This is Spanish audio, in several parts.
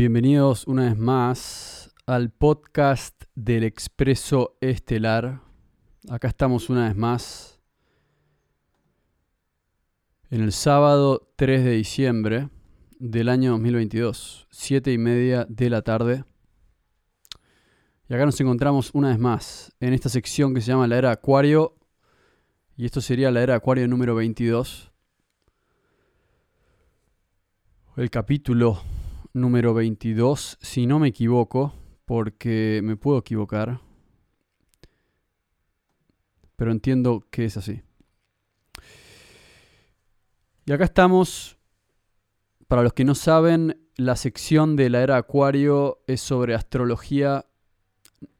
Bienvenidos una vez más al podcast del Expreso Estelar. Acá estamos una vez más en el sábado 3 de diciembre del año 2022, 7 y media de la tarde. Y acá nos encontramos una vez más en esta sección que se llama la era Acuario. Y esto sería la era Acuario número 22 el capítulo número 22, si no me equivoco, porque me puedo equivocar, pero entiendo que es así. Y acá estamos, para los que no saben, la sección de la era Acuario es sobre astrología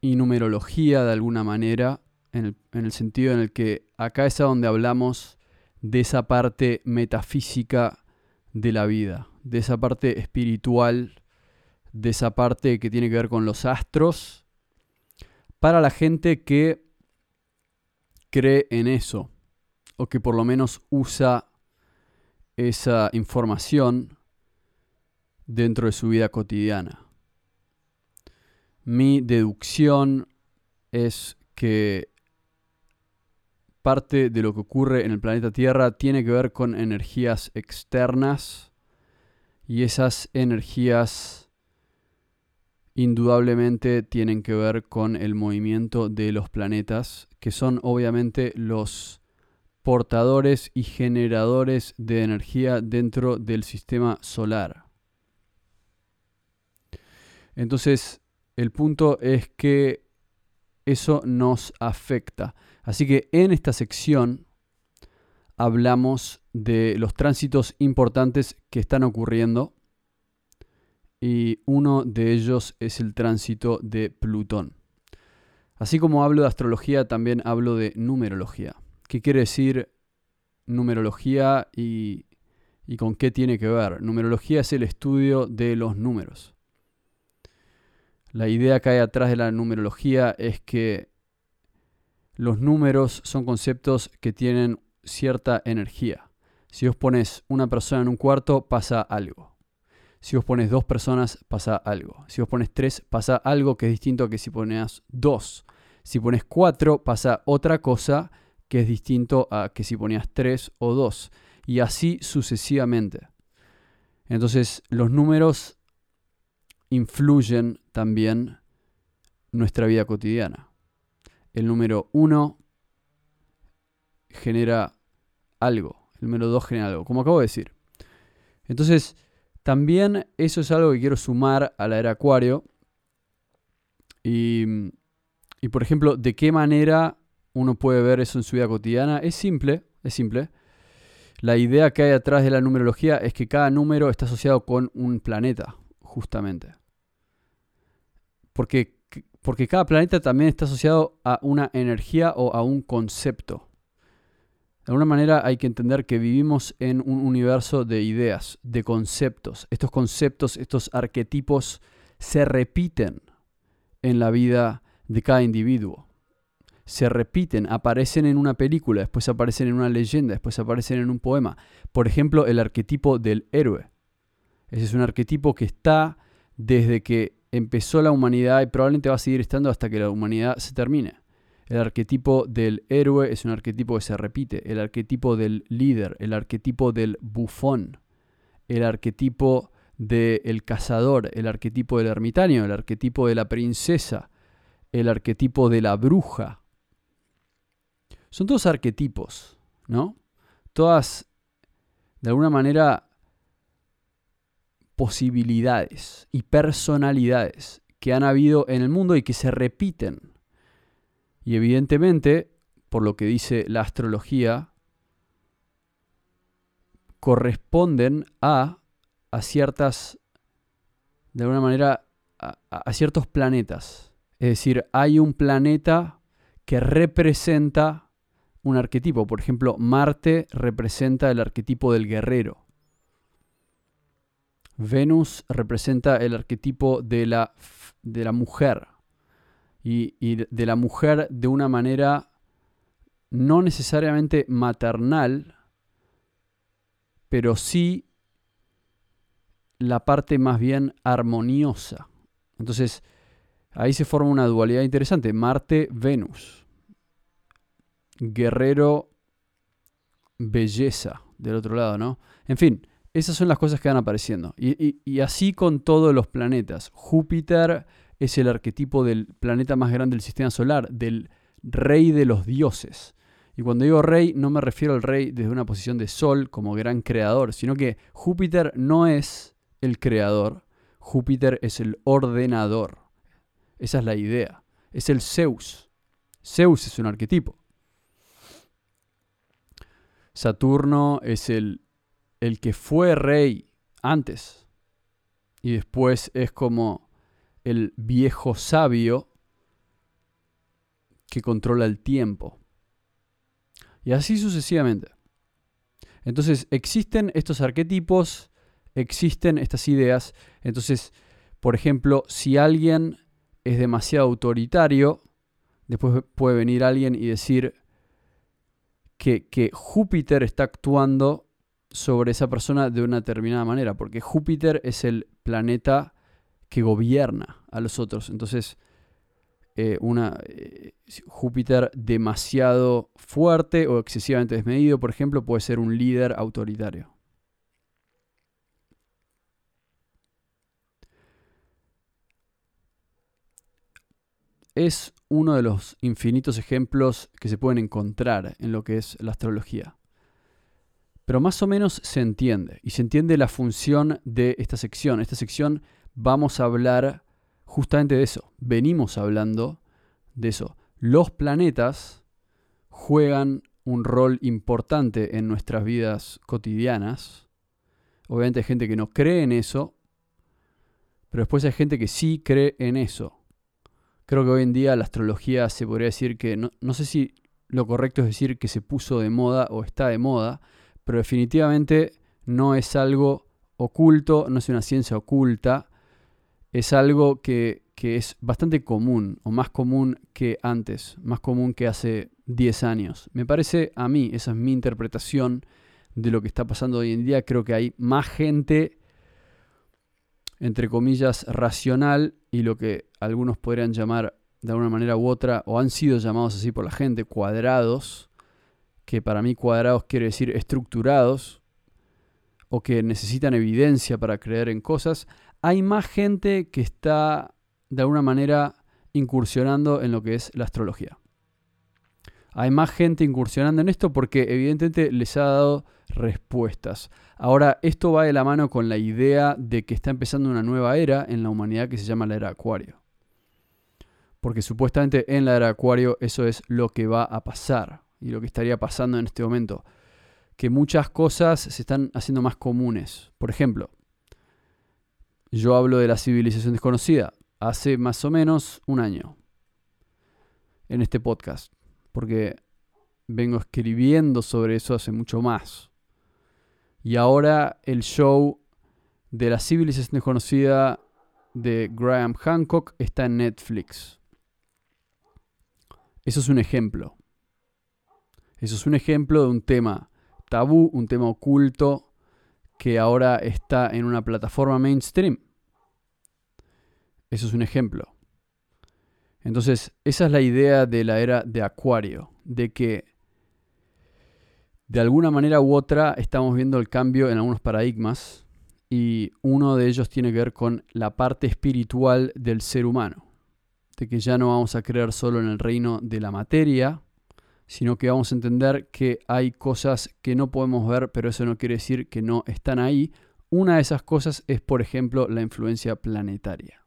y numerología de alguna manera, en el, en el sentido en el que acá es donde hablamos de esa parte metafísica de la vida de esa parte espiritual, de esa parte que tiene que ver con los astros, para la gente que cree en eso, o que por lo menos usa esa información dentro de su vida cotidiana. Mi deducción es que parte de lo que ocurre en el planeta Tierra tiene que ver con energías externas y esas energías indudablemente tienen que ver con el movimiento de los planetas, que son obviamente los portadores y generadores de energía dentro del sistema solar. Entonces, el punto es que eso nos afecta. Así que en esta sección hablamos de los tránsitos importantes que están ocurriendo y uno de ellos es el tránsito de Plutón. Así como hablo de astrología, también hablo de numerología. ¿Qué quiere decir numerología y, y con qué tiene que ver? Numerología es el estudio de los números. La idea que hay atrás de la numerología es que los números son conceptos que tienen cierta energía. Si vos pones una persona en un cuarto, pasa algo. Si vos pones dos personas, pasa algo. Si vos pones tres, pasa algo que es distinto a que si pones dos. Si pones cuatro, pasa otra cosa que es distinto a que si ponías tres o dos. Y así sucesivamente. Entonces, los números influyen también nuestra vida cotidiana. El número uno genera algo. El número 2 genera algo, como acabo de decir. Entonces, también eso es algo que quiero sumar a la era Acuario. Y, y, por ejemplo, ¿de qué manera uno puede ver eso en su vida cotidiana? Es simple, es simple. La idea que hay atrás de la numerología es que cada número está asociado con un planeta, justamente. Porque, porque cada planeta también está asociado a una energía o a un concepto. De alguna manera hay que entender que vivimos en un universo de ideas, de conceptos. Estos conceptos, estos arquetipos se repiten en la vida de cada individuo. Se repiten, aparecen en una película, después aparecen en una leyenda, después aparecen en un poema. Por ejemplo, el arquetipo del héroe. Ese es un arquetipo que está desde que empezó la humanidad y probablemente va a seguir estando hasta que la humanidad se termine. El arquetipo del héroe es un arquetipo que se repite. El arquetipo del líder, el arquetipo del bufón, el arquetipo del cazador, el arquetipo del ermitaño, el arquetipo de la princesa, el arquetipo de la bruja. Son todos arquetipos, ¿no? Todas, de alguna manera, posibilidades y personalidades que han habido en el mundo y que se repiten y evidentemente, por lo que dice la astrología, corresponden a, a ciertas, de alguna manera, a, a ciertos planetas. Es decir, hay un planeta que representa un arquetipo. Por ejemplo, Marte representa el arquetipo del guerrero. Venus representa el arquetipo de la, de la mujer y, de la mujer de una manera no necesariamente maternal, pero sí la parte más bien armoniosa. Entonces, ahí se forma una dualidad interesante. Marte-Venus. Guerrero, belleza del otro lado, ¿no? En fin, esas son las cosas que van apareciendo. Y, así con todos los planetas. Júpiter es el arquetipo del planeta más grande del sistema solar, del rey de los dioses. Y cuando digo rey, no me refiero al rey desde una posición de sol como gran creador, sino que Júpiter no es el creador, Júpiter es el ordenador. Esa es la idea. Es el Zeus. Zeus es un arquetipo. Saturno es el, el que fue rey antes. Y después es como el viejo sabio que controla el tiempo. Y así sucesivamente. Entonces existen estos arquetipos, existen estas ideas. Entonces, por ejemplo, si alguien es demasiado autoritario, después puede venir alguien y decir que, que Júpiter está actuando sobre esa persona de una determinada manera, porque Júpiter es el planeta que gobierna a los otros. Entonces, eh, una, eh, Júpiter demasiado fuerte o excesivamente desmedido, por ejemplo, puede ser un líder autoritario. Es uno de los infinitos ejemplos que se pueden encontrar en lo que es la astrología. Pero más o menos se entiende, y se entiende la función de esta sección. Esta sección vamos a hablar justamente de eso. Venimos hablando de eso. Los planetas juegan un rol importante en nuestras vidas cotidianas. Obviamente hay gente que no cree en eso, pero después hay gente que sí cree en eso. Creo que hoy en día la astrología se podría decir que, no, no sé si lo correcto es decir que se puso de moda o está de moda, pero definitivamente no es algo oculto, no es una ciencia oculta, es algo que, es bastante común, o más común que antes, más común que hace 10 años. Me parece a mí, esa es mi interpretación de lo que está pasando hoy en día, creo que hay más gente, entre comillas, racional y lo que algunos podrían llamar de alguna manera u otra, o han sido llamados así por la gente, cuadrados, que para mí cuadrados quiere decir estructurados, o que necesitan evidencia para creer en cosas, hay más gente que está de alguna manera incursionando en lo que es la astrología. Hay más gente incursionando en esto porque evidentemente les ha dado respuestas. Ahora, esto va de la mano con la idea de que está empezando una nueva era en la humanidad que se llama la era Acuario. Porque supuestamente en la era Acuario eso es lo que va a pasar y lo que estaría pasando en este momento. Que muchas cosas se están haciendo más comunes. Por ejemplo, yo hablo de la civilización desconocida hace más o menos un año en este podcast, porque vengo escribiendo sobre eso hace mucho más. Y ahora el show de la civilización desconocida de Graham Hancock está en Netflix. Eso es un ejemplo. Eso es un ejemplo de un tema tabú, un tema oculto que ahora está en una plataforma mainstream. Eso es un ejemplo. Entonces, esa es la idea de la era de Acuario, de que de alguna manera u otra estamos viendo el cambio en algunos paradigmas y uno de ellos tiene que ver con la parte espiritual del ser humano, de que ya no vamos a creer solo en el reino de la materia, sino que vamos a entender que hay cosas que no podemos ver, pero eso no quiere decir que no están ahí. Una de esas cosas es, por ejemplo, la influencia planetaria.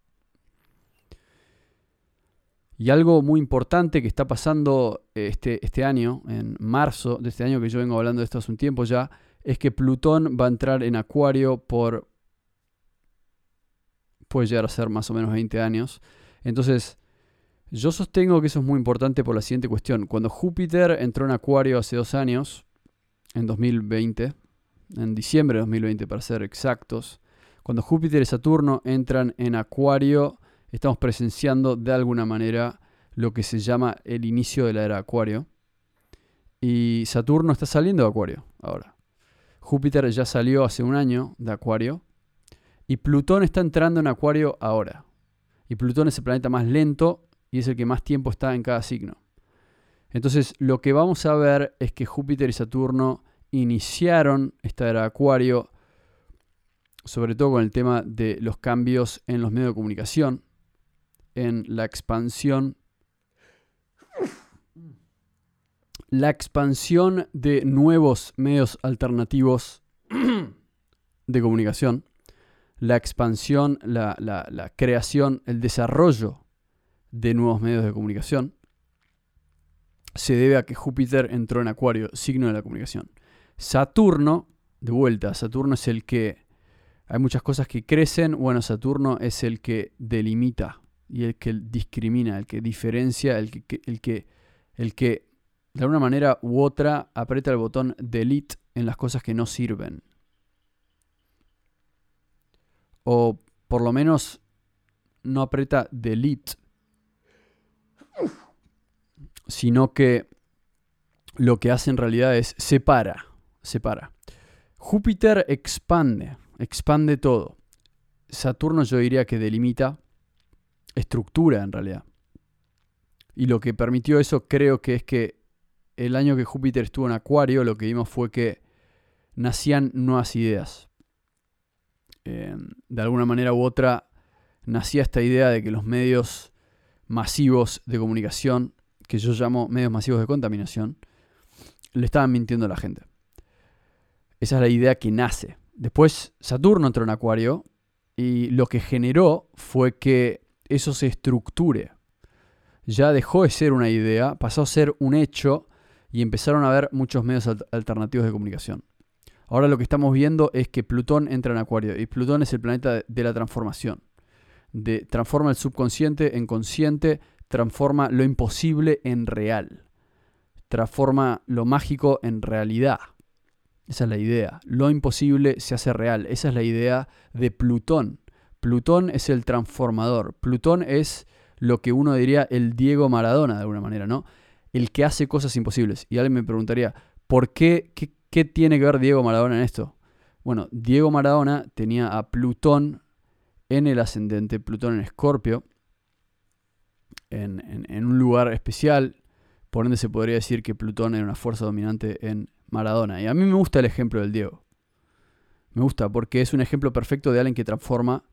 Y algo muy importante que está pasando este, este año, en marzo de este año, que yo vengo hablando de esto hace un tiempo ya, es que Plutón va a entrar en Acuario por, puede llegar a ser más o menos 20 años. Entonces, yo sostengo que eso es muy importante por la siguiente cuestión. Cuando Júpiter entró en Acuario hace dos años, en 2020, en diciembre de 2020 para ser exactos, cuando Júpiter y Saturno entran en Acuario, estamos presenciando de alguna manera lo que se llama el inicio de la era Acuario. Y Saturno está saliendo de Acuario ahora. Júpiter ya salió hace un año de Acuario Y Plutón está entrando en Acuario ahora. Y Plutón es el planeta más lento y es el que más tiempo está en cada signo. Entonces, lo que vamos a ver es que Júpiter y Saturno iniciaron esta era de Acuario, sobre todo con el tema de los cambios en los medios de comunicación, en la expansión la expansión de nuevos medios alternativos de comunicación, la expansión, la, la, creación, el desarrollo de nuevos medios de comunicación, se debe a que Júpiter entró en Acuario, signo de la comunicación. Saturno, de vuelta, Saturno es el que... Hay muchas cosas que crecen, bueno, Saturno es el que delimita y el que discrimina, el que diferencia, el que, el que, el que de alguna manera u otra aprieta el botón delete en las cosas que no sirven. O por lo menos no aprieta delete, sino que lo que hace en realidad es separa, separa. Júpiter expande, expande todo. Saturno yo diría que delimita, estructura en realidad. Y lo que permitió eso creo que es que el año que Júpiter estuvo en Acuario, lo que vimos fue que nacían nuevas ideas. Em, de alguna manera u otra, nacía esta idea de que los medios masivos de comunicación, que yo llamo medios masivos de contaminación, le estaban mintiendo a la gente. Esa es la idea que nace. Después Saturno entró en Acuario y lo que generó fue que eso se estructure. Ya dejó de ser una idea, pasó a ser un hecho y empezaron a haber muchos medios alternativos de comunicación. Ahora lo que estamos viendo es que Plutón entra en Acuario y Plutón es el planeta de la transformación. De, transforma el subconsciente en consciente, transforma lo imposible en real, transforma lo mágico en realidad. Esa es la idea. Lo imposible se hace real. Esa es la idea de Plutón. Plutón es el transformador. Plutón es lo que uno diría el Diego Maradona de alguna manera, ¿no? el que hace cosas imposibles. Y alguien me preguntaría, ¿por qué? ¿Qué, tiene que ver Diego Maradona en esto? Bueno, Diego Maradona tenía a Plutón en el ascendente, Plutón en Escorpio, en, un lugar especial, por ende se podría decir que Plutón era una fuerza dominante en Maradona. Y a mí me gusta el ejemplo del Diego. Me gusta porque es un ejemplo perfecto de alguien que transforma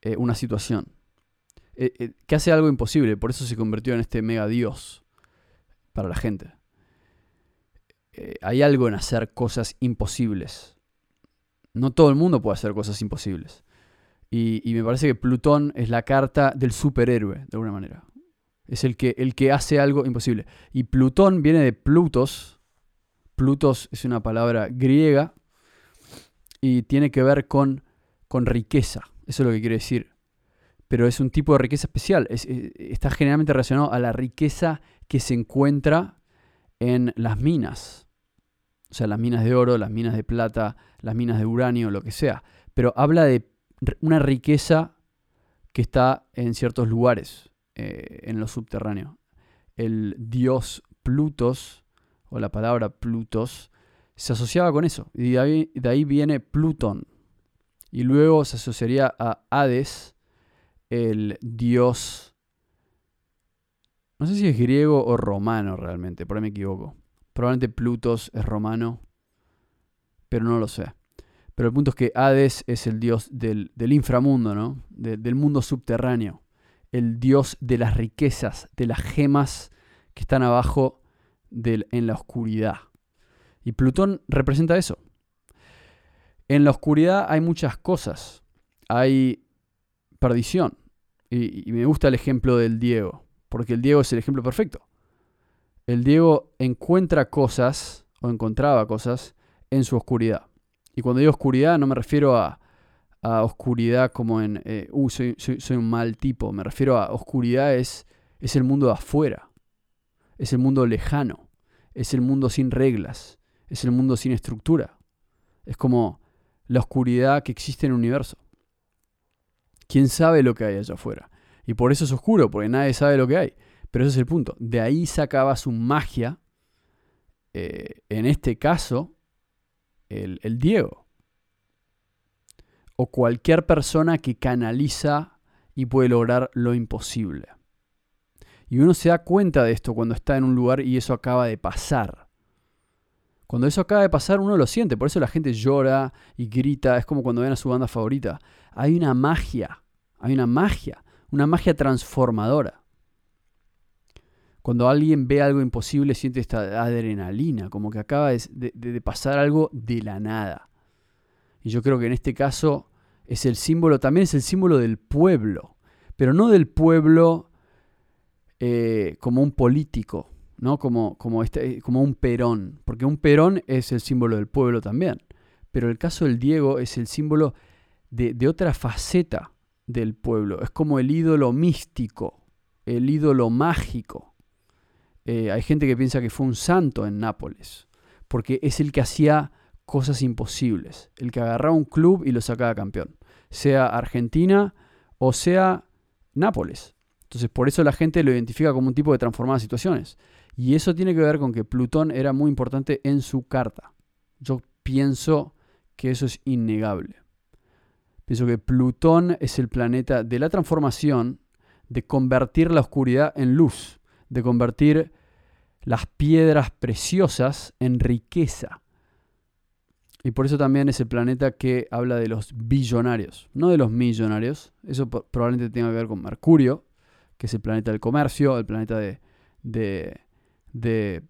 eh, una situación. Eh, eh, que hace algo imposible, por eso se convirtió en este mega dios para la gente. Hay algo en hacer cosas imposibles. No todo el mundo puede hacer cosas imposibles. Y, me parece que Plutón es la carta del superhéroe, de alguna manera. Es el que, el que hace algo imposible. Y Plutón viene de Plutos. Plutos es una palabra griega y tiene que ver con, con riqueza. Eso es lo que quiere decir. Pero es un tipo de riqueza especial. Eh, está generalmente relacionado a la riqueza que se encuentra en las minas. O sea, las minas de oro, las minas de plata, las minas de uranio, lo que sea. Pero habla de una riqueza que está en ciertos lugares, eh, en lo subterráneo. El dios Plutos, o la palabra Plutos, se asociaba con eso. Y de ahí, de ahí viene Plutón. Y luego se asociaría a Hades, el dios no sé si es griego o romano realmente, por ahí me equivoco. Probablemente Plutos es romano, pero no lo sé. Pero el punto es que Hades es el dios del, inframundo, ¿no? del mundo subterráneo. El dios de las riquezas, de las gemas que están abajo en la oscuridad. Y Plutón representa eso. En la oscuridad hay muchas cosas. Hay perdición. y me gusta el ejemplo del Diego porque el Diego es el ejemplo perfecto. El Diego encuentra cosas, o encontraba cosas, en su oscuridad. Y cuando digo oscuridad no me refiero a, oscuridad como en, uh, soy, un mal tipo, me refiero a oscuridad es, es el mundo de afuera, es el mundo lejano, es el mundo sin reglas, es el mundo sin estructura. Es como la oscuridad que existe en el universo. ¿Quién sabe lo que hay allá afuera? Y por eso es oscuro, porque nadie sabe lo que hay. Pero ese es el punto. De ahí sacaba su magia, eh, en este caso, el, Diego. O cualquier persona que canaliza y puede lograr lo imposible. Y uno se da cuenta de esto cuando está en un lugar y eso acaba de pasar. Cuando eso acaba de pasar uno lo siente, por eso la gente llora y grita, es como cuando ven a su banda favorita. Hay una magia, hay una magia, una magia transformadora. Cuando alguien ve algo imposible siente esta adrenalina, como que acaba de, pasar algo de la nada. Y yo creo que en este caso es el símbolo, también es el símbolo del pueblo, pero no del pueblo eh, como un político, ¿no? Como, como, este, como un perón, porque un perón es el símbolo del pueblo también. Pero el caso del Diego es el símbolo de, otra faceta del pueblo. Es como el ídolo místico, el ídolo mágico. Eh, hay gente que piensa que fue un santo en Nápoles, porque es el que hacía cosas imposibles, el que agarraba un club y lo sacaba campeón, sea Argentina o sea Nápoles. Entonces por eso la gente lo identifica como un tipo de transformadas situaciones. Y eso tiene que ver con que Plutón era muy importante en su carta. Yo pienso que eso es innegable. Pienso que Plutón es el planeta de la transformación, de convertir la oscuridad en luz, de convertir las piedras preciosas en riqueza. Y por eso también es el planeta que habla de los billonarios, no de los millonarios. Eso probablemente tenga que ver con Mercurio, que es el planeta del comercio, el planeta de, de de,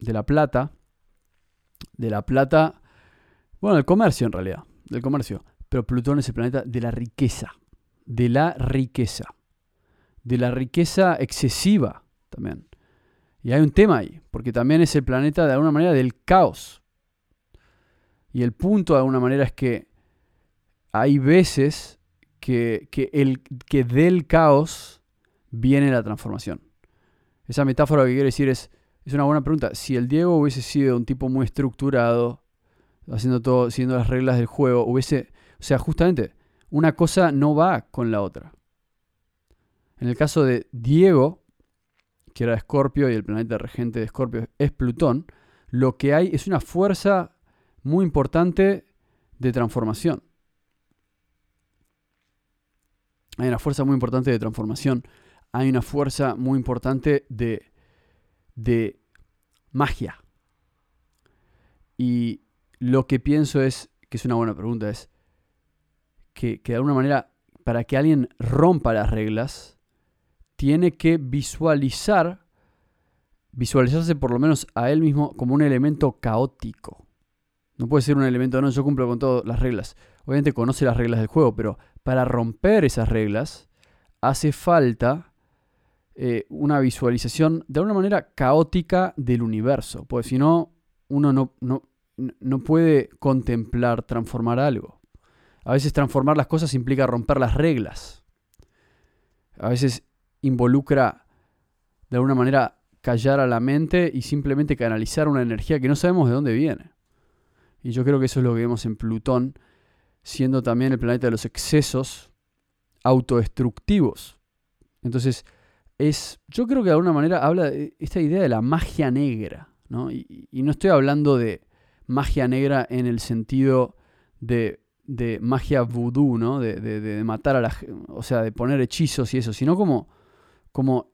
la plata, de la plata, bueno, del comercio en realidad, del comercio, pero Plutón es el planeta de la riqueza, de la riqueza, de la riqueza excesiva también. Y hay un tema ahí, porque también es el planeta de alguna manera del caos. Y el punto de alguna manera es que hay veces que, que, el, que del caos viene la transformación. Esa metáfora que quiero decir es, es una buena pregunta. Si el Diego hubiese sido un tipo muy estructurado, haciendo todo, siguiendo las reglas del juego, hubiese, o sea, justamente, una cosa no va con la otra. En el caso de Diego, que era Escorpio y el planeta regente de Escorpio es Plutón, lo que hay es una fuerza muy importante de transformación. Hay una fuerza muy importante de transformación hay una fuerza muy importante de, de magia. Y lo que pienso es, que es una buena pregunta, es que, que de alguna manera, para que alguien rompa las reglas, tiene que visualizar, visualizarse por lo menos a él mismo como un elemento caótico. No puede ser un elemento, no, yo cumplo con todas las reglas. Obviamente conoce las reglas del juego, pero para romper esas reglas hace falta eh, una visualización de alguna manera caótica del universo, pues si no, uno no, no, no puede contemplar transformar algo. A veces transformar las cosas implica romper las reglas. A veces involucra de alguna manera callar a la mente y simplemente canalizar una energía que no sabemos de dónde viene. Y yo creo que eso es lo que vemos en Plutón, siendo también el planeta de los excesos autodestructivos. Entonces, es, yo creo que de alguna manera habla de esta idea de la magia negra, ¿no? Y, no estoy hablando de magia negra en el sentido de, magia vudú, ¿no? De, matar a la o sea, de poner hechizos y eso, sino como, como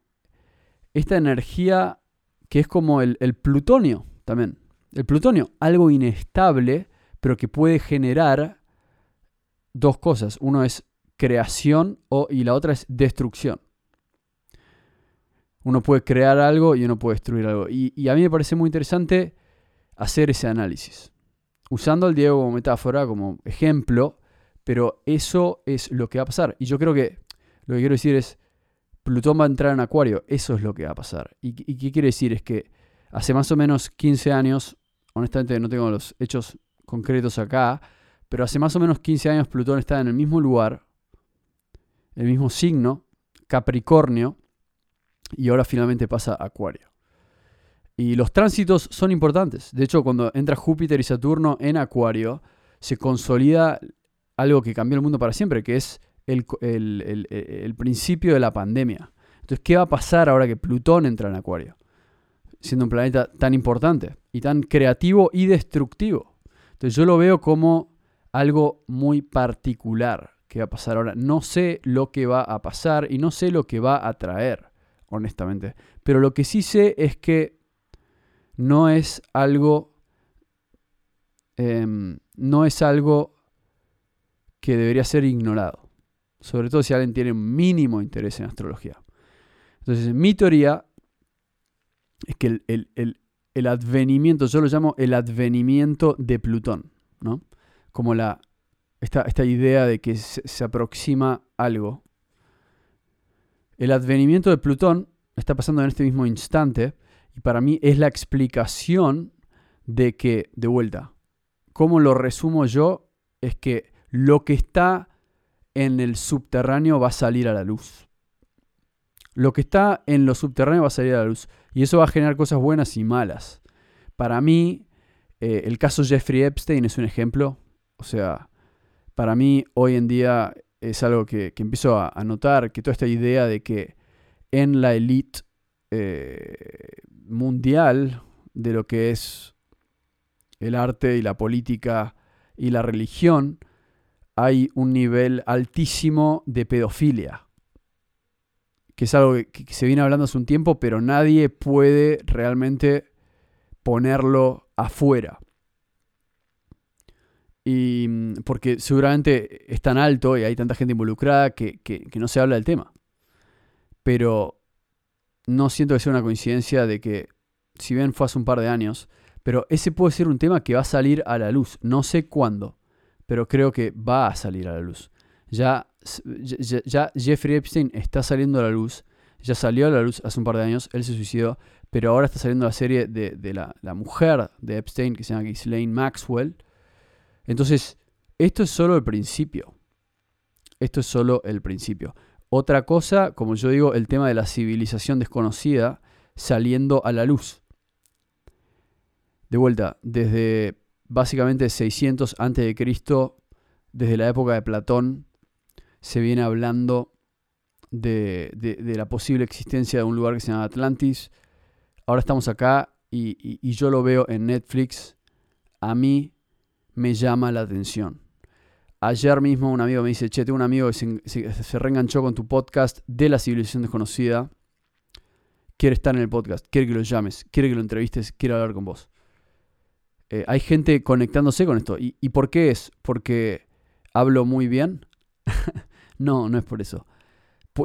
esta energía que es como el plutonio también. El plutonio, algo inestable, pero que puede generar dos cosas. Uno es creación y la otra es destrucción. Uno puede crear algo y uno puede destruir algo. Y, a mí me parece muy interesante hacer ese análisis. Usando al Diego como metáfora, como ejemplo, pero eso es lo que va a pasar. Y yo creo que lo que quiero decir es, Plutón va a entrar en Acuario, eso es lo que va a pasar. ¿Y, y qué quiere decir? Es que hace más o menos 15 años, honestamente no tengo los hechos concretos acá, pero hace más o menos 15 años Plutón está en el mismo lugar, el mismo signo, Capricornio, y ahora finalmente pasa a Acuario. Y los tránsitos son importantes. De hecho, cuando entra Júpiter y Saturno en Acuario, se consolida algo que cambió el mundo para siempre, que es el, el, principio de la pandemia. Entonces, ¿qué va a pasar ahora que Plutón entra en Acuario? Siendo un planeta tan importante y tan creativo y destructivo. Entonces, yo lo veo como algo muy particular que va a pasar ahora. No sé lo que va a pasar y no sé lo que va a traer, honestamente. Pero lo que sí sé es que no es algo... Em, no es algo que debería ser ignorado. Sobre todo si alguien tiene mínimo interés en astrología. Entonces, mi teoría es que el, advenimiento, yo lo llamo el advenimiento de Plutón, ¿no? Como la, esta, esta idea de que se, se aproxima algo. El advenimiento de Plutón está pasando en este mismo instante y para mí es la explicación de que, de vuelta, ¿cómo lo resumo yo? Es que lo que está en el subterráneo va a salir a la luz. Lo que está en lo subterráneo va a salir a la luz. Y eso va a generar cosas buenas y malas. Para mí, eh, el caso Jeffrey Epstein es un ejemplo. O sea, para mí hoy en día es algo que, empiezo a, notar, que toda esta idea de que en la élite eh, mundial de lo que es el arte y la política y la religión, hay un nivel altísimo de pedofilia, que es algo que, se viene hablando hace un tiempo, pero nadie puede realmente ponerlo afuera. Y mm, porque seguramente es tan alto y hay tanta gente involucrada que, que, no se habla del tema. Pero no siento que sea una coincidencia de que, si bien fue hace un par de años, pero ese puede ser un tema que va a salir a la luz. No sé cuándo pero creo que va a salir a la luz. Ya, ya, Jeffrey Epstein está saliendo a la luz, ya salió a la luz hace un par de años, él se suicidó, pero ahora está saliendo la serie de, la, mujer de Epstein, que se llama Ghislaine Maxwell. Entonces, esto es solo el principio. Esto es solo el principio. Otra cosa, como yo digo, el tema de la civilización desconocida saliendo a la luz. De vuelta, desde básicamente 600 a.C., desde la época de Platón, se viene hablando de, la posible existencia de un lugar que se llama Atlantis. Ahora estamos acá y, yo lo veo en Netflix. A mí me llama la atención. Ayer mismo un amigo me dice, che, tengo un amigo que se, reenganchó con tu podcast de la civilización desconocida. Quiere estar en el podcast, quiere que lo llames, quiere que lo entrevistes, quiere hablar con vos. Eh, hay gente conectándose con esto. ¿Y, por qué es? ¿Porque hablo muy bien? no, no es por eso.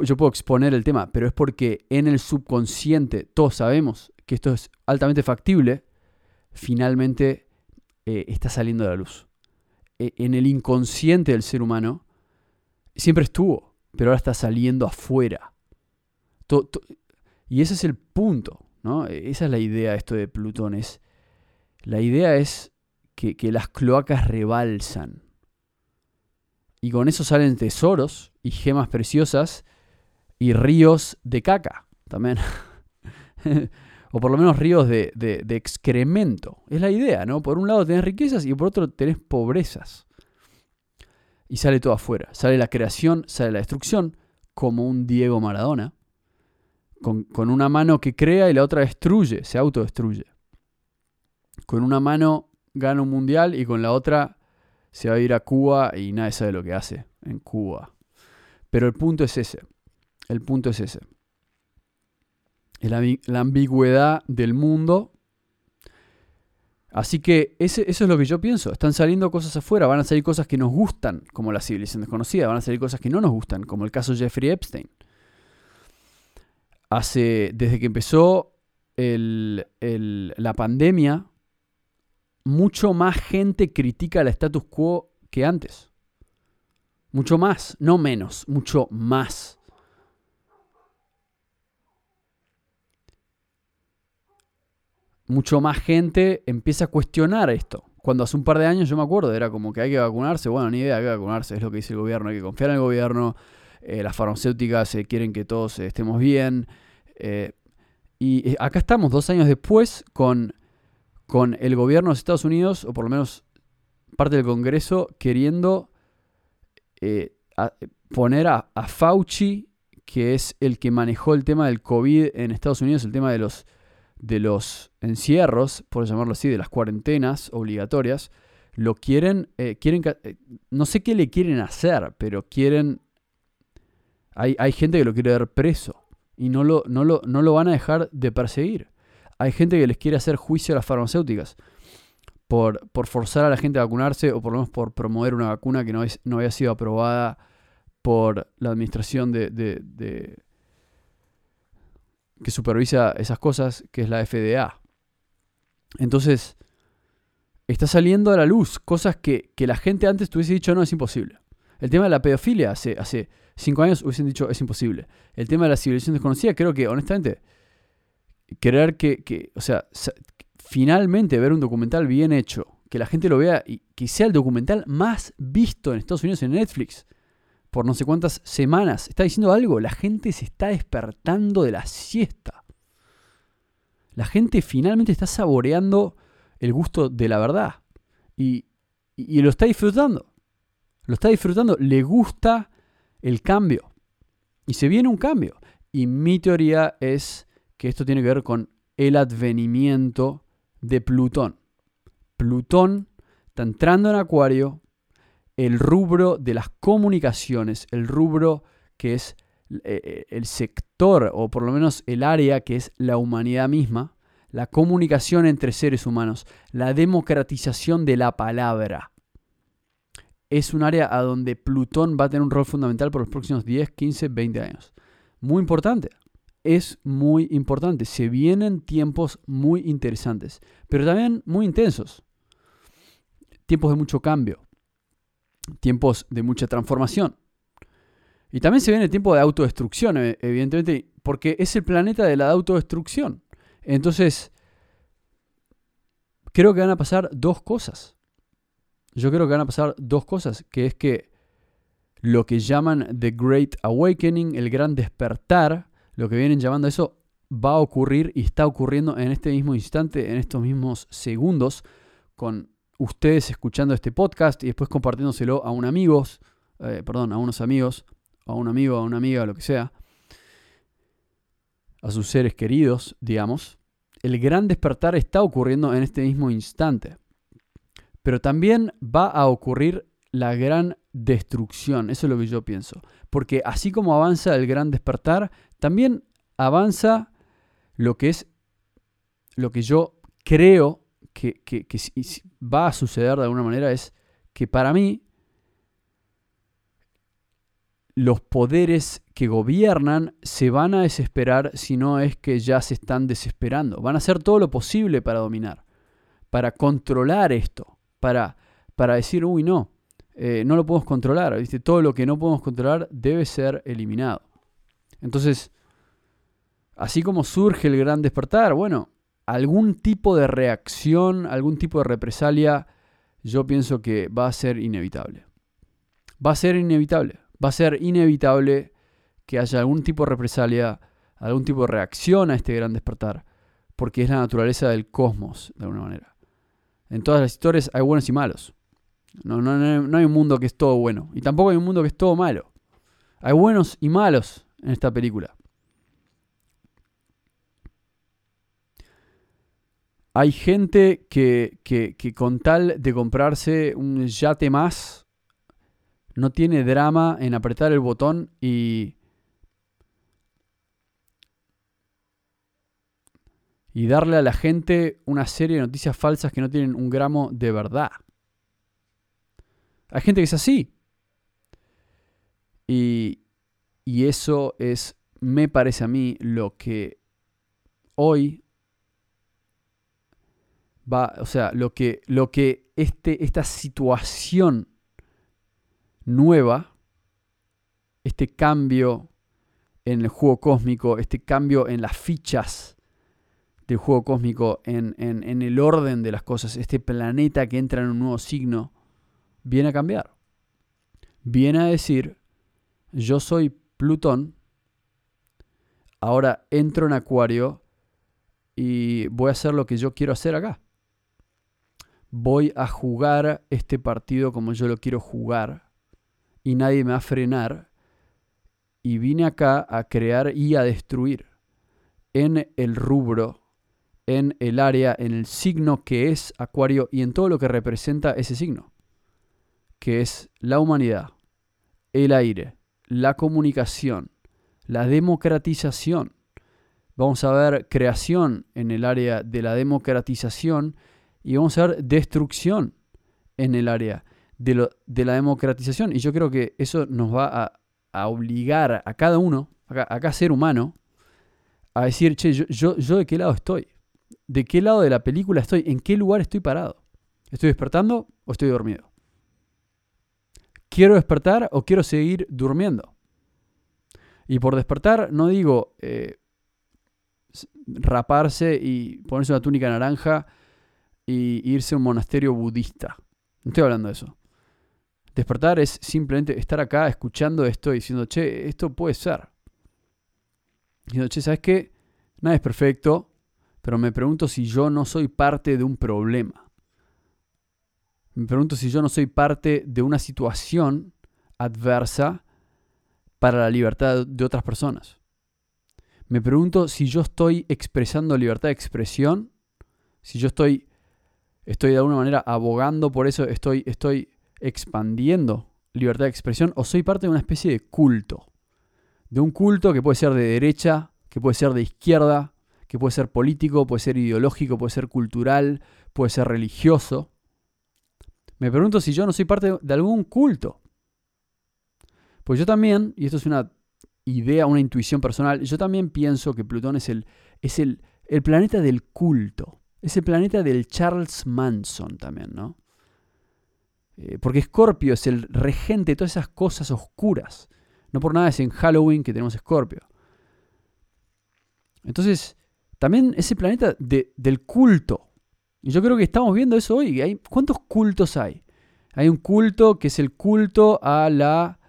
Yo puedo exponer el tema, pero es porque en el subconsciente todos sabemos que esto es altamente factible, finalmente eh, está saliendo a la luz. E, en el inconsciente del ser humano siempre estuvo, pero ahora está saliendo afuera. y ese es el punto, ¿no? Esa es la idea de esto de Plutón, es la idea es que, las cloacas rebalsan. Y con eso salen tesoros y gemas preciosas y ríos de caca también. o por lo menos ríos de, excremento. Es la idea, ¿no? Por un lado tenés riquezas y por otro tenés pobrezas. Y sale todo afuera. Sale la creación, sale la destrucción, como un Diego Maradona. Con, con una mano que crea y la otra destruye, se autodestruye con una mano gana un mundial y con la otra se va a ir a Cuba y nadie sabe lo que hace en Cuba. Pero el punto es ese. El punto es ese. la, ambigüedad del mundo. Así que eso es lo que yo pienso. Están saliendo cosas afuera, van a salir cosas que nos gustan, como la civilización desconocida, van a salir cosas que no nos gustan, como el caso Jeffrey Epstein. Hace, desde que empezó la pandemia, mucho más gente critica el status quo que antes. Mucho más, no menos, mucho más. Mucho más gente empieza a cuestionar esto. Cuando hace un par de años yo me acuerdo, era como que hay que vacunarse. Bueno, ni idea, hay que vacunarse, es lo que dice el gobierno, hay que confiar en el gobierno. Eh, las farmacéuticas eh, quieren que todos eh, estemos bien. y acá estamos dos años después con con el gobierno de Estados Unidos, o por lo menos parte del Congreso, queriendo eh, poner a, Fauci, que es el que manejó el tema del COVID en Estados Unidos, el tema de los, de los encierros, por llamarlo así, de las cuarentenas obligatorias, lo quieren, eh, quieren, eh, no sé qué le quieren hacer, pero quieren, hay, hay, gente que lo quiere ver preso y no lo, no, lo, no lo van a dejar de perseguir. Hay gente que les quiere hacer juicio a las farmacéuticas por, forzar a la gente a vacunarse o por lo menos por promover una vacuna que no, había sido aprobada por la administración de, que supervisa esas cosas, que es la FDA. Entonces, está saliendo a la luz cosas que, la gente antes tuviese dicho no es imposible. El tema de la pedofilia hace, hace cinco años hubiesen dicho es imposible. El tema de la civilización desconocida, creo que honestamente, creer que, que o sea, finalmente ver un documental bien hecho, que la gente lo vea y que sea el documental más visto en Estados Unidos en Netflix por no sé cuántas semanas, está diciendo algo, la gente se está despertando de la siesta. La gente finalmente está saboreando el gusto de la verdad. Y, y, lo está disfrutando. Lo está disfrutando. Le gusta el cambio. Y se viene un cambio. Y mi teoría es que esto tiene que ver con el advenimiento de Plutón. Plutón está entrando en Acuario, el rubro de las comunicaciones, el rubro que es eh, eh, el sector o por lo menos el área que es la humanidad misma, la comunicación entre seres humanos, la democratización de la palabra. Es un área a donde Plutón va a tener un rol fundamental por los próximos 10, 15, 20 años. Muy importante. Es muy importante. Se vienen tiempos muy interesantes, pero también muy intensos. Tiempos de mucho cambio. Tiempos de mucha transformación. Y también se viene el tiempo de autodestrucción, e, evidentemente, porque es el planeta de la autodestrucción. Entonces, creo que van a pasar dos cosas. Yo creo que van a pasar dos cosas, que es que lo que llaman The Great Awakening, el gran despertar, lo que vienen llamando eso, va a ocurrir y está ocurriendo en este mismo instante, en estos mismos segundos, con ustedes escuchando este podcast y después compartiéndoselo a un amigos, eh, perdón, a unos amigos, a un amigo, a una amiga, lo que sea, a sus seres queridos, digamos el gran despertar está ocurriendo en este mismo instante. Pero también va a ocurrir la gran destrucción, eso es lo que yo pienso. Porque así como avanza el gran despertar, también avanza lo que es lo que yo creo que, va a suceder de alguna manera, es que para mí los poderes que gobiernan se van a desesperar si no es que ya se están desesperando. Van a hacer todo lo posible para dominar, para controlar esto, para, para decir, uy, no, eh, no lo podemos controlar. ¿viste? Todo lo que no podemos controlar debe ser eliminado. Entonces, así como surge el gran despertar, bueno, algún tipo de reacción, algún tipo de represalia, yo pienso que va a ser inevitable. Va a ser inevitable va a ser inevitable que haya algún tipo de represalia, algún tipo de reacción a este gran despertar, porque es la naturaleza del cosmos, de alguna manera. En todas las historias hay buenos y malos. No, no, no, hay un mundo que es todo bueno, y tampoco hay un mundo que es todo malo. Hay buenos y malos en esta película. Hay gente que, que, con tal de comprarse un yate más no tiene drama en apretar el botón y... y darle a la gente una serie de noticias falsas que no tienen un gramo de verdad. Hay gente que es así. Y, y eso es, me parece a mí, lo que hoy va, o sea, lo que, lo que este, esta situación nueva, este cambio en el juego cósmico, este cambio en las fichas del juego cósmico, en, en, el orden de las cosas, este planeta que entra en un nuevo signo, viene a cambiar. Viene a decir, yo soy Plutón, ahora entro en Acuario y voy a hacer lo que yo quiero hacer acá. Voy a jugar este partido como yo lo quiero jugar y nadie me va a frenar. Y vine acá a crear y a destruir en el rubro en el área, en el signo que es Acuario y en todo lo que representa ese signo, que es la humanidad, el aire, la comunicación, la democratización. Vamos a ver creación en el área de la democratización y vamos a ver destrucción en el área de, la democratización. Y yo creo que eso nos va a, obligar a cada uno, a, cada ser humano, a decir, che, yo, yo, de qué lado estoy, de qué lado de la película estoy, en qué lugar estoy parado. ¿Estoy despertando o estoy dormido? ¿Quiero despertar o quiero seguir durmiendo? Y por despertar no digo eh, raparse y ponerse una túnica naranja y irse a un monasterio budista. No estoy hablando de eso. Despertar es simplemente estar acá escuchando esto y diciendo, che, esto puede ser. Diciendo, che, ¿sabes qué? Nada es perfecto, pero me pregunto si yo no soy parte de un problema. Me pregunto si yo no soy parte de una situación adversa para la libertad de otras personas. Me pregunto si yo estoy expresando libertad de expresión, si yo estoy, estoy de alguna manera abogando por eso, estoy, estoy expandiendo libertad de expresión o soy parte de una especie de culto. De un culto que puede ser de derecha, que puede ser de izquierda, que puede ser político, puede ser ideológico, puede ser cultural, puede ser religioso. Me pregunto si yo no soy parte de algún culto. Pues yo también, y esto es una idea, una intuición personal, yo también pienso que Plutón es el, es el, el planeta del culto. Es el planeta del Charles Manson también, ¿no? Eh, porque Scorpio es el regente de todas esas cosas oscuras. No por nada es en Halloween que tenemos Scorpio. Entonces, también ese planeta del culto. Y yo creo que estamos viendo eso hoy. ¿Cuántos cultos hay? Hay un culto que es el culto a la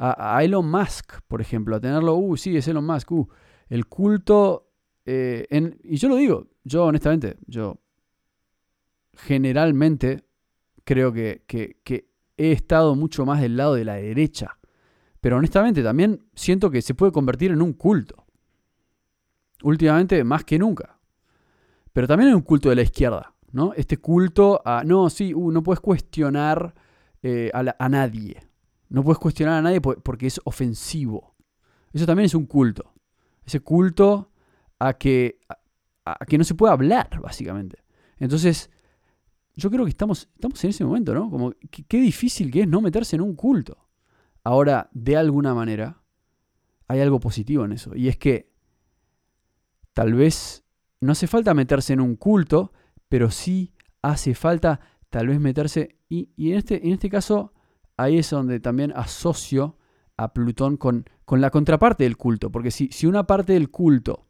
a, Elon Musk, por ejemplo, a tenerlo, uh, sí, es Elon Musk, uh, el culto, eh, en, y yo lo digo, yo honestamente, yo generalmente creo que, he estado mucho más del lado de la derecha. Pero honestamente también siento que se puede convertir en un culto. Últimamente más que nunca. Pero también hay un culto de la izquierda, ¿no? Este culto a, no, sí, uh, no puedes cuestionar eh, a, nadie. No puedes cuestionar a nadie porque es ofensivo. Eso también es un culto. Ese culto a que, a que no se puede hablar, básicamente. Entonces, yo creo que estamos, estamos en ese momento, ¿no? Como qué, difícil que es no meterse en un culto. Ahora, de alguna manera, hay algo positivo en eso. Y es que tal vez no hace falta meterse en un culto, pero sí hace falta tal vez meterse. Y, en, este, en este caso, ahí es donde también asocio a Plutón con, con la contraparte del culto. Porque si, si una parte del culto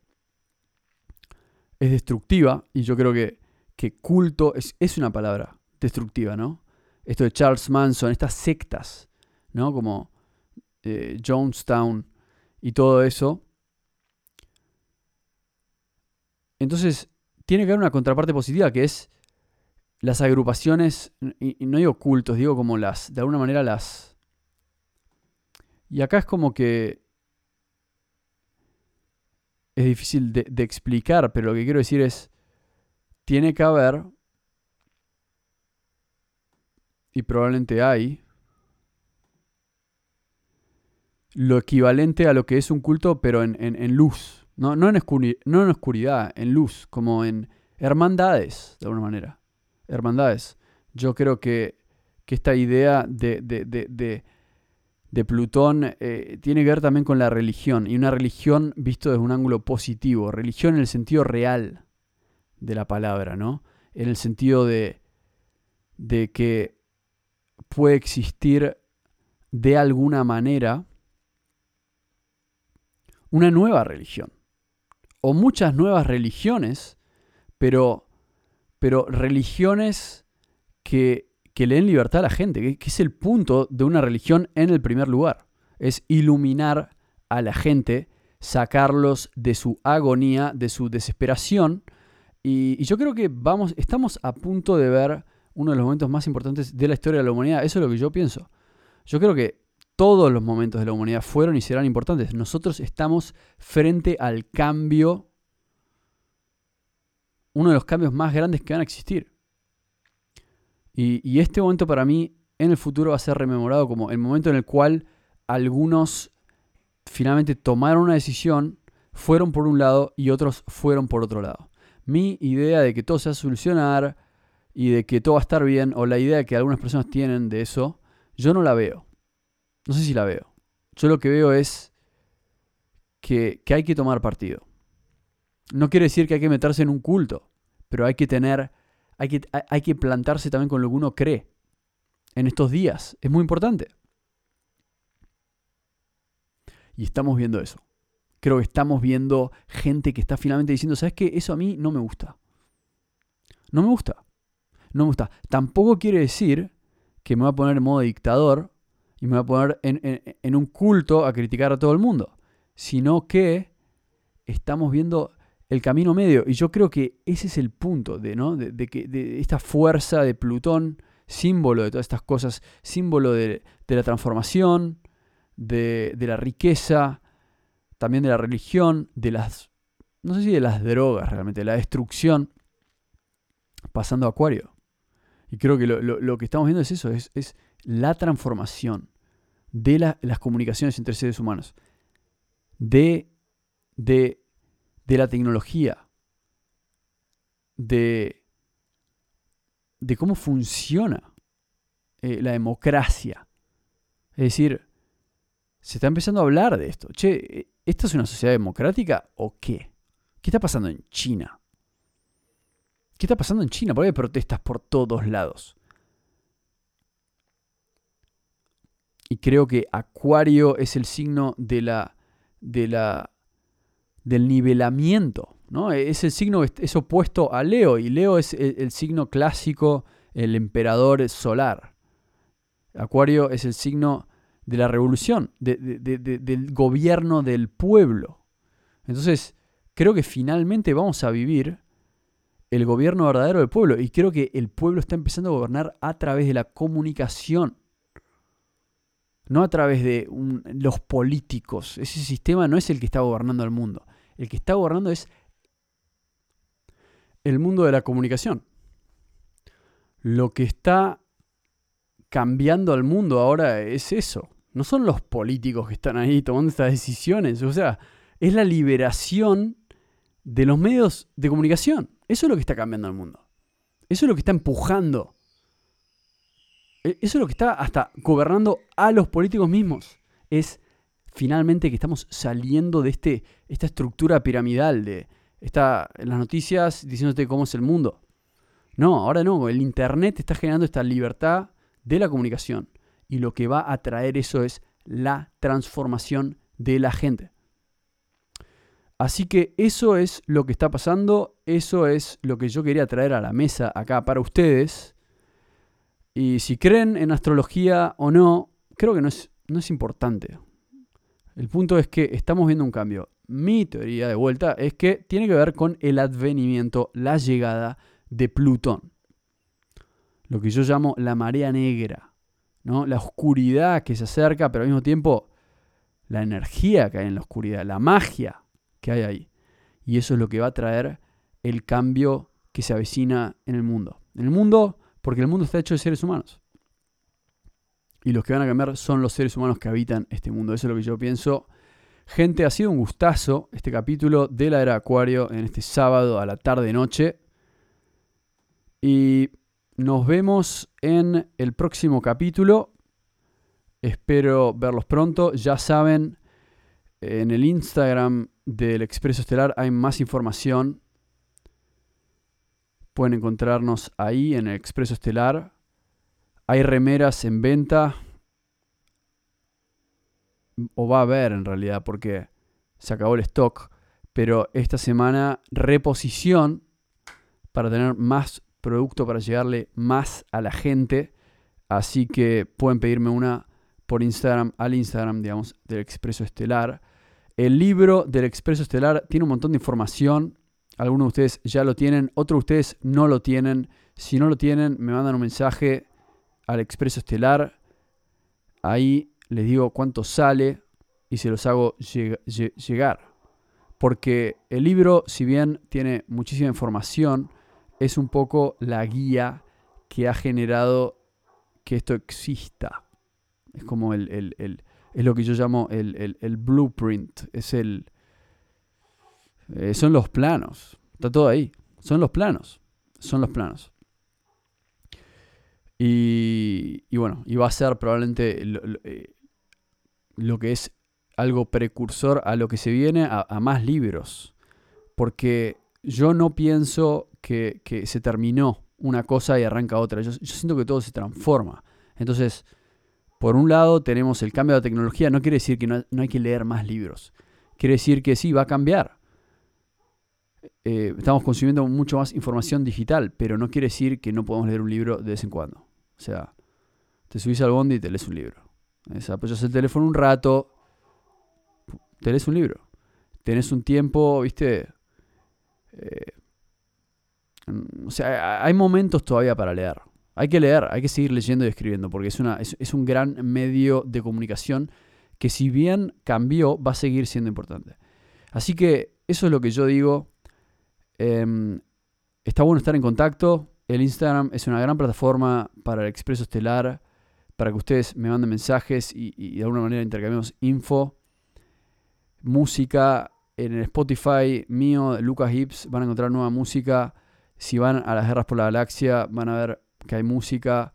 es destructiva, y yo creo que que culto es, una palabra destructiva, ¿no? Esto de Charles Manson, estas sectas, ¿no? Como eh, Jonestown y todo eso. Entonces, tiene que haber una contraparte positiva que es las agrupaciones, y, no digo cultos, digo como las, de alguna manera las... Y acá es como que es difícil de explicar, pero lo que quiero decir es, tiene que haber, y probablemente hay, lo equivalente a lo que es un culto, pero en, luz. No, no, en no en oscuridad, en luz, como en hermandades, de alguna manera. Hermandades. Yo creo que, esta idea de, de, Plutón eh, tiene que ver también con la religión, y una religión visto desde un ángulo positivo, religión en el sentido real de la palabra, ¿no? En el sentido de, de que puede existir de alguna manera una nueva religión. O muchas nuevas religiones, pero, pero religiones que, que le den libertad a la gente, que, que es el punto de una religión en el primer lugar. Es iluminar a la gente, sacarlos de su agonía, de su desesperación, y, yo creo que vamos, estamos a punto de ver uno de los momentos más importantes de la historia de la humanidad. Eso es lo que yo pienso. Yo creo que todos los momentos de la humanidad fueron y serán importantes. Nosotros estamos frente al cambio uno de los cambios más grandes que van a existir. Y, este momento para mí en el futuro va a ser rememorado como el momento en el cual algunos finalmente tomaron una decisión, fueron por un lado y otros fueron por otro lado. Mi idea de que todo se va a solucionar y de que todo va a estar bien, o la idea que algunas personas tienen de eso, yo no la veo. No sé si la veo. Yo lo que veo es que, que hay que tomar partido. No quiere decir que hay que meterse en un culto, pero hay que tener, hay que, hay que plantarse también con lo que uno cree en estos días. Es muy importante. Y estamos viendo eso. Creo que estamos viendo gente que está finalmente diciendo, ¿sabes qué? Eso a mí no me gusta. No me gusta. No me gusta. Tampoco quiere decir que me voy a poner en modo dictador y me voy a poner en, un culto a criticar a todo el mundo. Sino que estamos viendo el camino medio. Y yo creo que ese es el punto de, ¿no? de, que, de esta fuerza de Plutón símbolo de todas estas cosas, símbolo de, la transformación, de, la riqueza, también de la religión, de las, no sé si de las drogas realmente, de la destrucción, pasando a Acuario. Y creo que lo, que estamos viendo es eso, es, la transformación de las comunicaciones entre seres humanos, de, de, la tecnología, de, de cómo funciona eh, la democracia. Es decir, se está empezando a hablar de esto. Che, ¿esta es una sociedad democrática o qué? ¿Qué está pasando en China? ¿Qué está pasando en China? Porque hay protestas por todos lados. Y creo que Acuario es el signo de la, de la, del nivelamiento ¿no? Es el signo es opuesto a Leo y Leo es el, signo clásico, el emperador solar. Acuario es el signo de la revolución, del gobierno del pueblo. Entonces, creo que finalmente vamos a vivir el gobierno verdadero del pueblo y creo que el pueblo está empezando a gobernar a través de la comunicación, no a través de los políticos. Ese sistema no es el que está gobernando el mundo. El que está gobernando es el mundo de la comunicación. Lo que está cambiando al mundo ahora es eso. No son los políticos que están ahí tomando estas decisiones. O sea, es la liberación de los medios de comunicación. Eso es lo que está cambiando al mundo. Eso es lo que está empujando. E-, eso es lo que está hasta gobernando a los políticos mismos. Es finalmente que estamos saliendo de este, esta estructura piramidal de, está en las noticias diciéndote cómo es el mundo. No, ahora no, el Internet está generando esta libertad de la comunicación y lo que va a traer eso es la transformación de la gente. Así que eso es lo que está pasando, eso es lo que yo quería traer a la mesa acá para ustedes. Y si creen en astrología o no, creo que no es, no es importante. El punto es que estamos viendo un cambio mi teoría de vuelta es que tiene que ver con el advenimiento, la llegada de Plutón. Lo que yo llamo la marea negra, ¿no? La oscuridad que se acerca, pero al mismo tiempo la energía que hay en la oscuridad, la magia que hay ahí. Y eso es lo que va a traer el cambio que se avecina en el mundo. En el mundo, porque el mundo está hecho de seres humanos. Y los que van a cambiar son los seres humanos que habitan este mundo. Eso es lo que yo pienso Gente, ha sido un gustazo este capítulo de la era Acuario en este sábado a la tarde-noche. Y nos vemos en el próximo capítulo. Espero verlos pronto. Ya saben, en el Instagram del Expreso Estelar hay más información. Pueden encontrarnos ahí en el Expreso Estelar. Hay remeras en venta o va a haber en realidad, porque se acabó el stock, pero esta semana reposición para tener más producto para llegarle más a la gente. Así que pueden pedirme una por Instagram, al Instagram, digamos, del Expreso Estelar. El libro del Expreso Estelar tiene un montón de información. Algunos de ustedes ya lo tienen, otros de ustedes no lo tienen. Si no lo tienen, me mandan un mensaje al Expreso Estelar. Ahí les digo cuánto sale y se los hago llegar. Porque el libro, si bien tiene muchísima información, es un poco la guía que ha generado que esto exista. Es como el, es lo que yo llamo el, blueprint, es el, eh, son los planos, está todo ahí, son los planos, son los planos. Y, bueno, y va a ser probablemente lo, eh, que es algo precursor a lo que se viene, a, más libros. Porque yo no pienso que, se terminó una cosa y arranca otra. Yo, siento que todo se transforma. Entonces, por un lado tenemos el cambio de la tecnología. No quiere decir que no, hay que leer más libros. Quiere decir que sí, va a cambiar. Eh, estamos consumiendo mucho más información digital, pero no quiere decir que no podemos leer un libro de vez en cuando. O sea, te subís al bondi y te lees un libro. Apoyas el teléfono un rato, te lees un libro. Tenés un tiempo, viste. Eh, o sea, hay momentos todavía para leer. Hay que leer, hay que seguir leyendo y escribiendo, porque es, una, es, un gran medio de comunicación que si bien cambió, va a seguir siendo importante. Así que eso es lo que yo digo. Em, está bueno estar en contacto. El Instagram es una gran plataforma para el Expreso Estelar, para que ustedes me manden mensajes y, de alguna manera intercambiemos info. Música en el Spotify mío, Lucas Hips, van a encontrar nueva música. Si van a las guerras por la galaxia, van a ver que hay música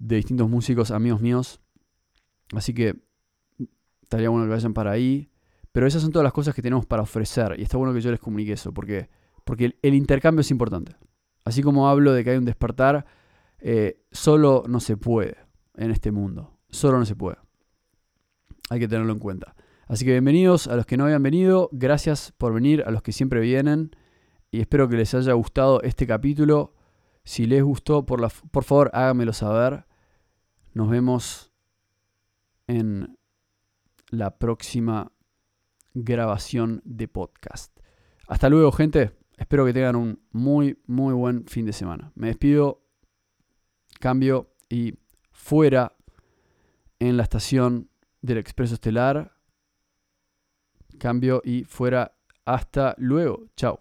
de distintos músicos, amigos míos. Así que estaría bueno que vayan para ahí. Pero esas son todas las cosas que tenemos para ofrecer. Y está bueno que yo les comunique eso, porque, porque el intercambio es importante. Así como hablo de que hay un despertar, eh, solo no se puede en este mundo. Solo no se puede. Hay que tenerlo en cuenta. Así que bienvenidos a los que no habían venido. Gracias por venir, a los que siempre vienen. Y espero que les haya gustado este capítulo. Si les gustó, por, por favor háganmelo saber. Nos vemos en la próxima grabación de podcast. Hasta luego, gente. Espero que tengan un muy, muy buen fin de semana. Me despido, cambio y fuera en la estación del Expreso Estelar. Cambio y fuera. Hasta luego. Chao.